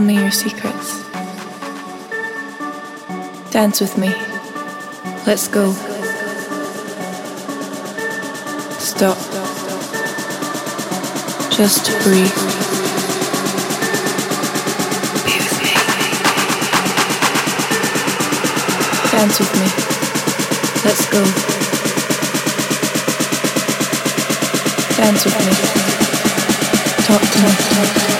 Tell me your secrets. Dance with me. Let's go. Stop. Just breathe. Dance with me. Let's go. Dance with me. Talk to me.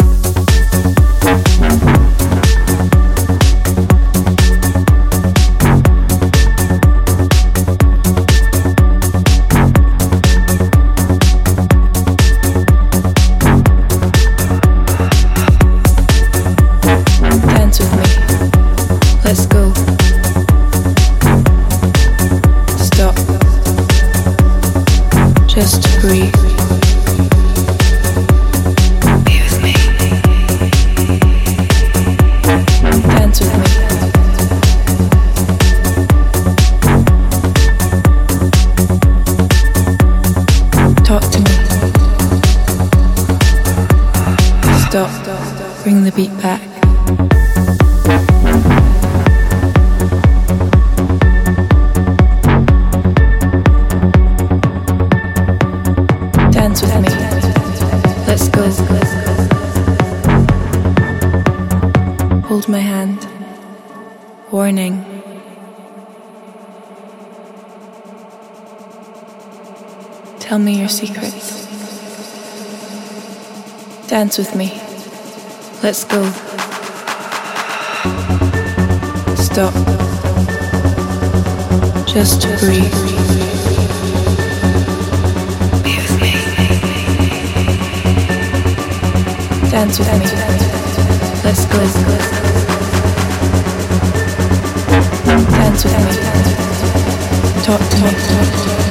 Talk to me. Stop. Bring the beat back. Tell me your secrets. Dance with me. Let's go. Stop. Just breathe. Be with me. Dance with me. Let's go. Dance with me. Talk to me.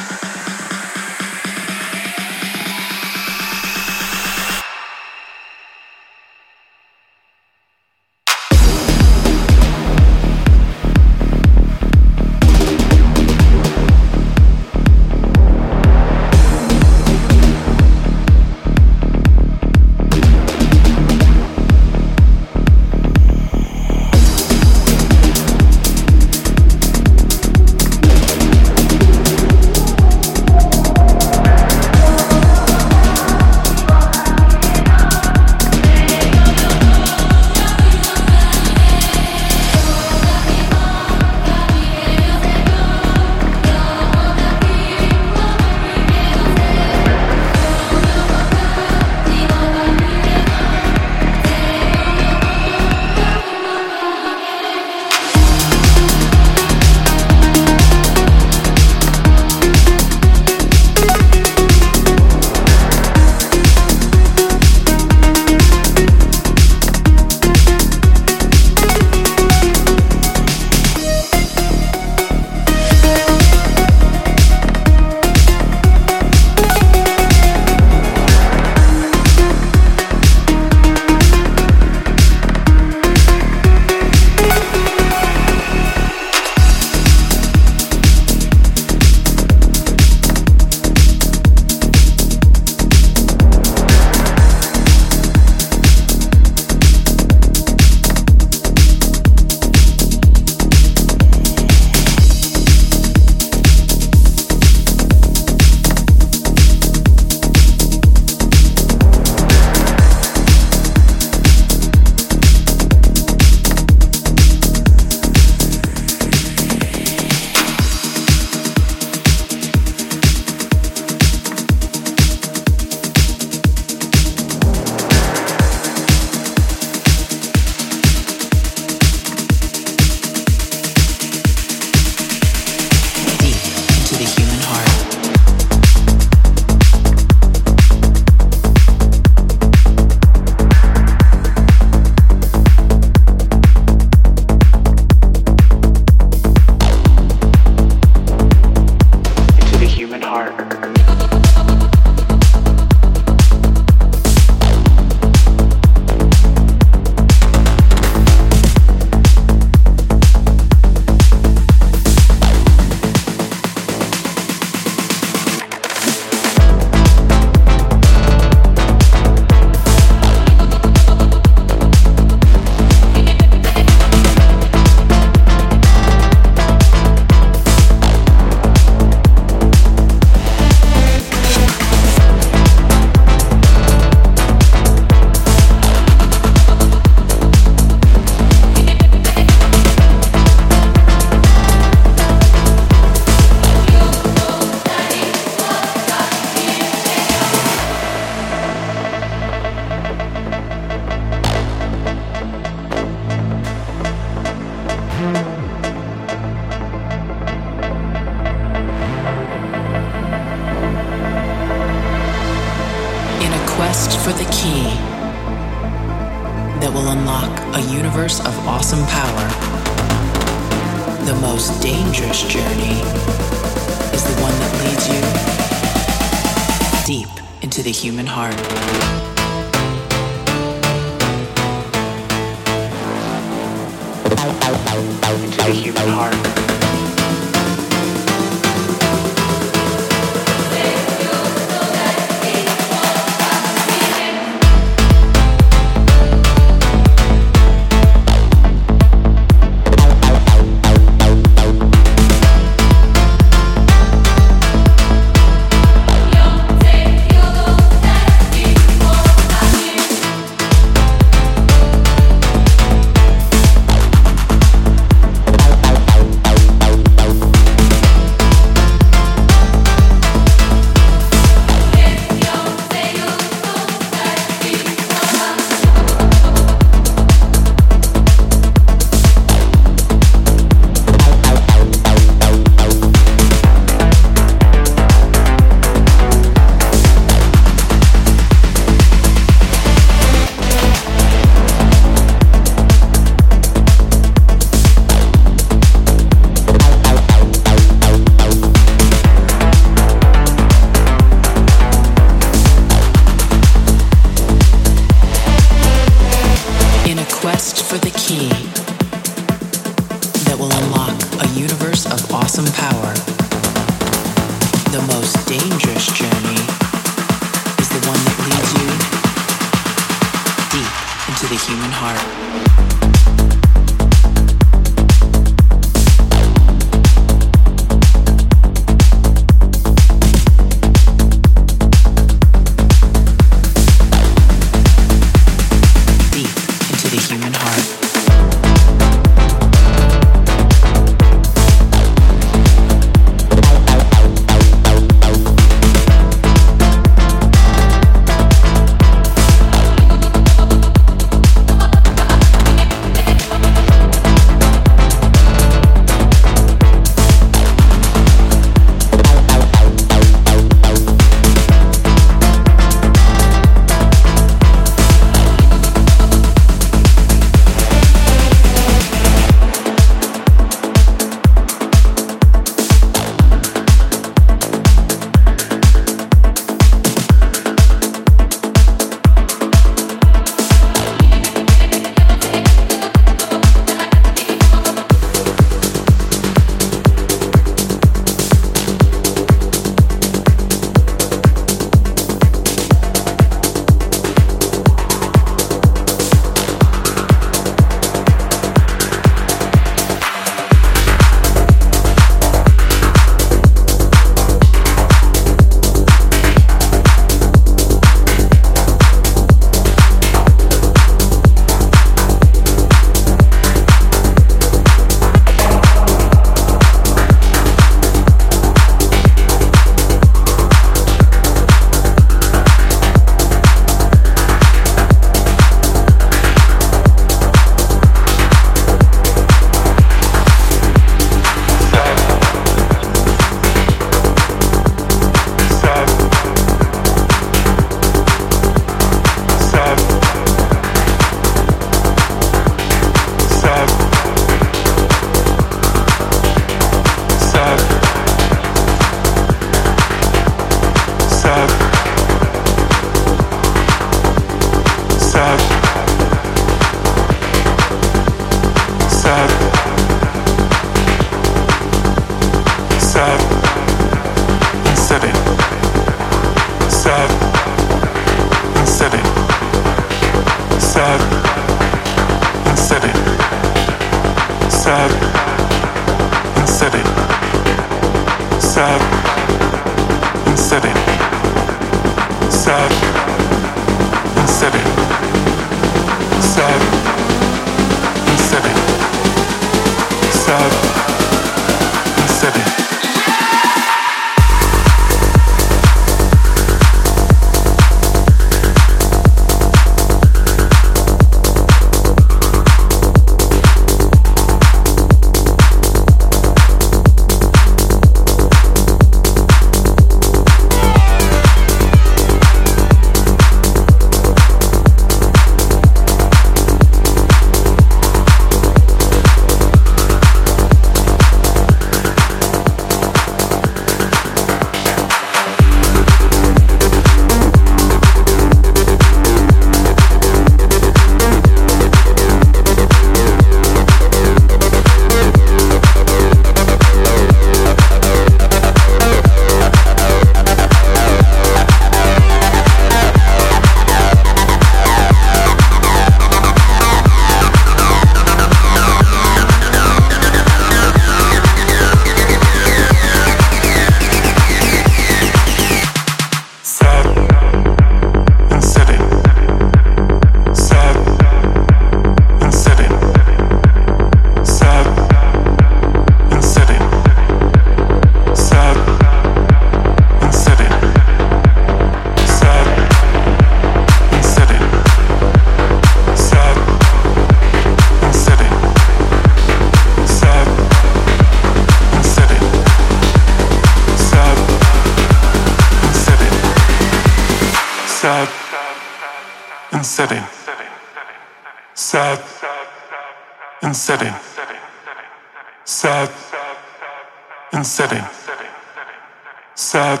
Sad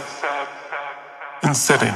and sitting.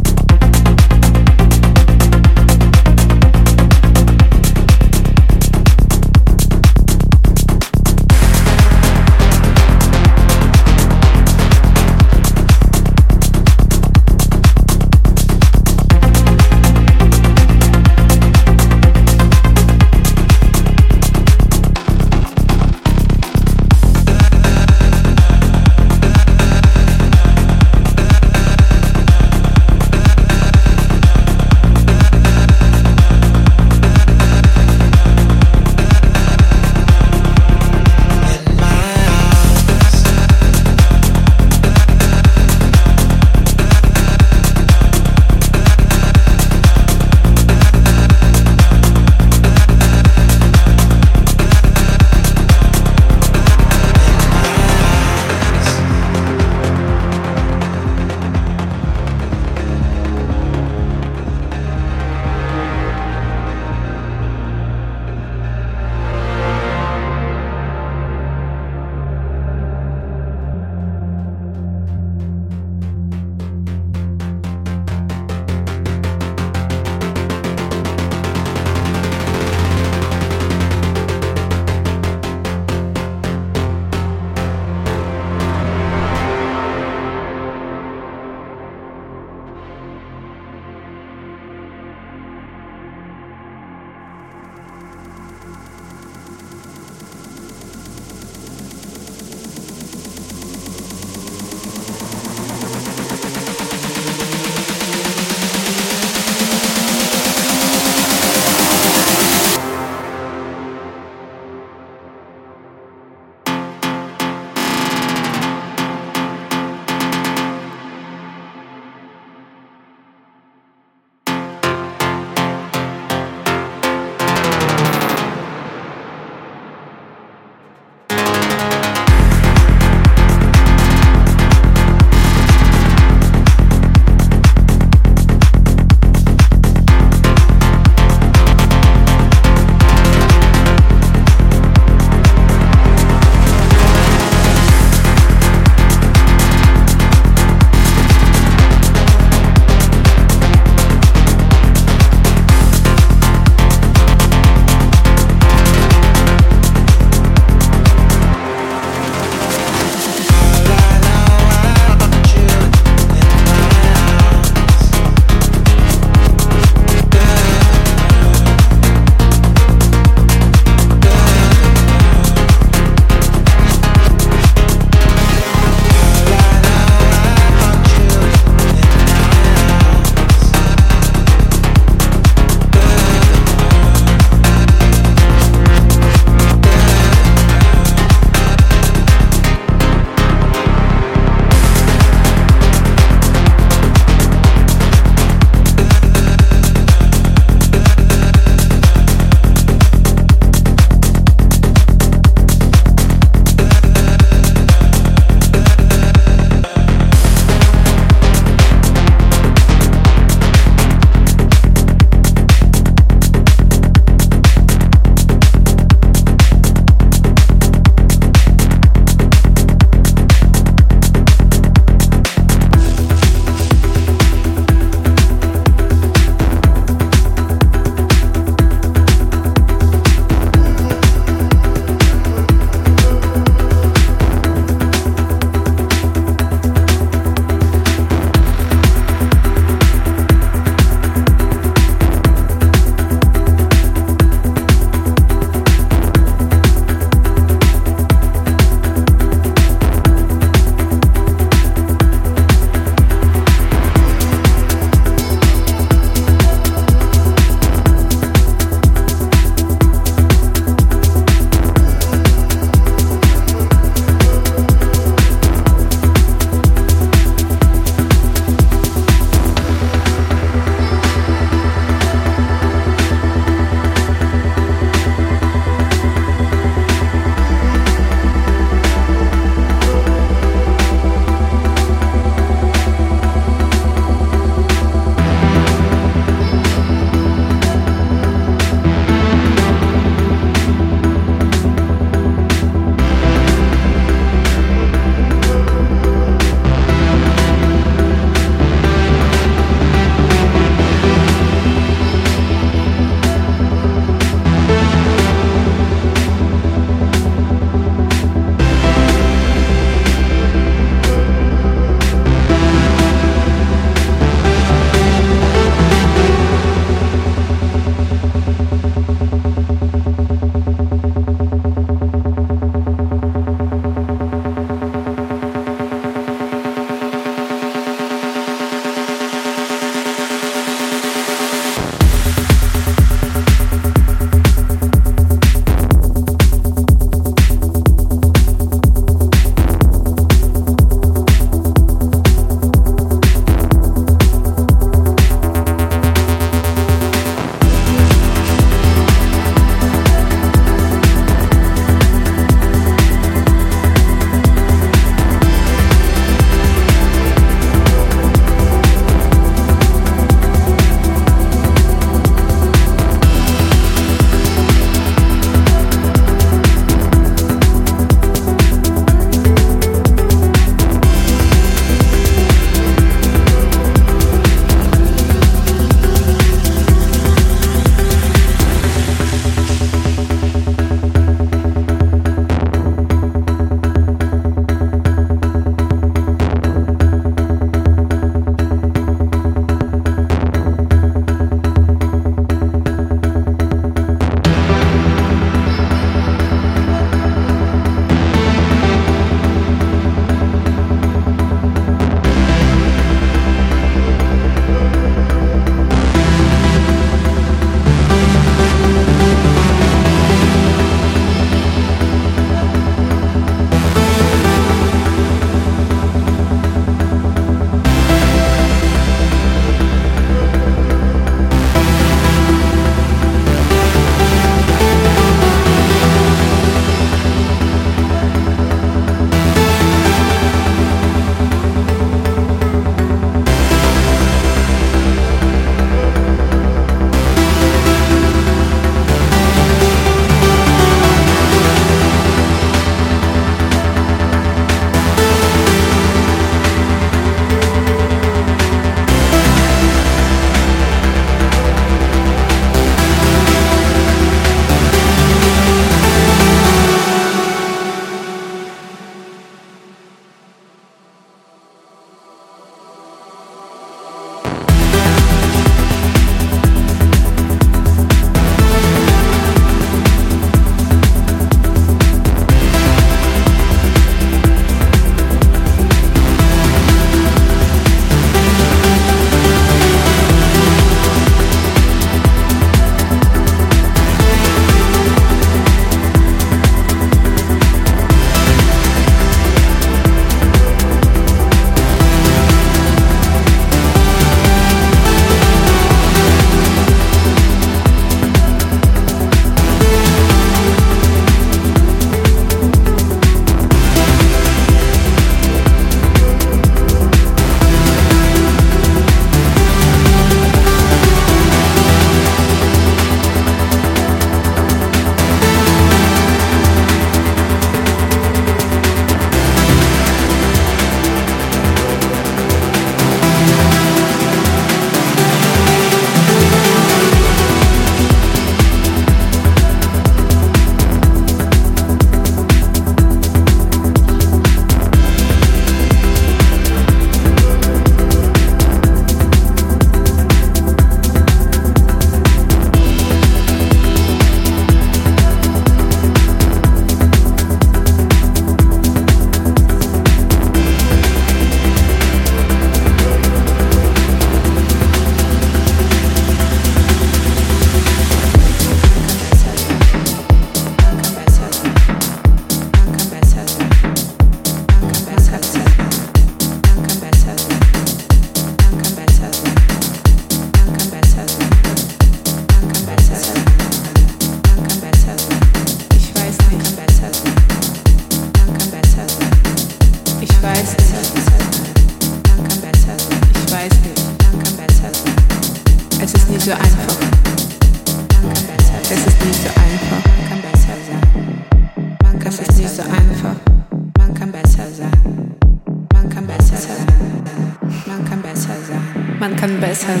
Man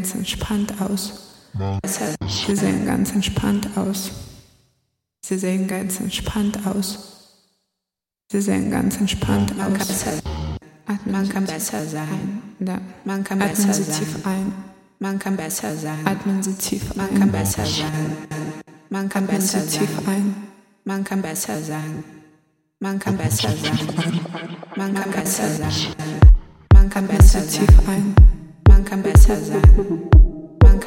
ganz entspannt aus. Sie sehen ganz entspannt aus. Sie sehen ganz entspannt aus. Sie sehen ganz entspannt aus. Atmen man kann besser sein. Ja. Man kann Atmen besser Sie sein. tief ein. Man kann besser sein. Atmen Sie tief ein. Man kann besser sein. Man kann Atmen besser Sie tief ein. Man kann besser sein. Man kann besser sein. Man kann besser sein. Man kann besser tief ein. Sein. Man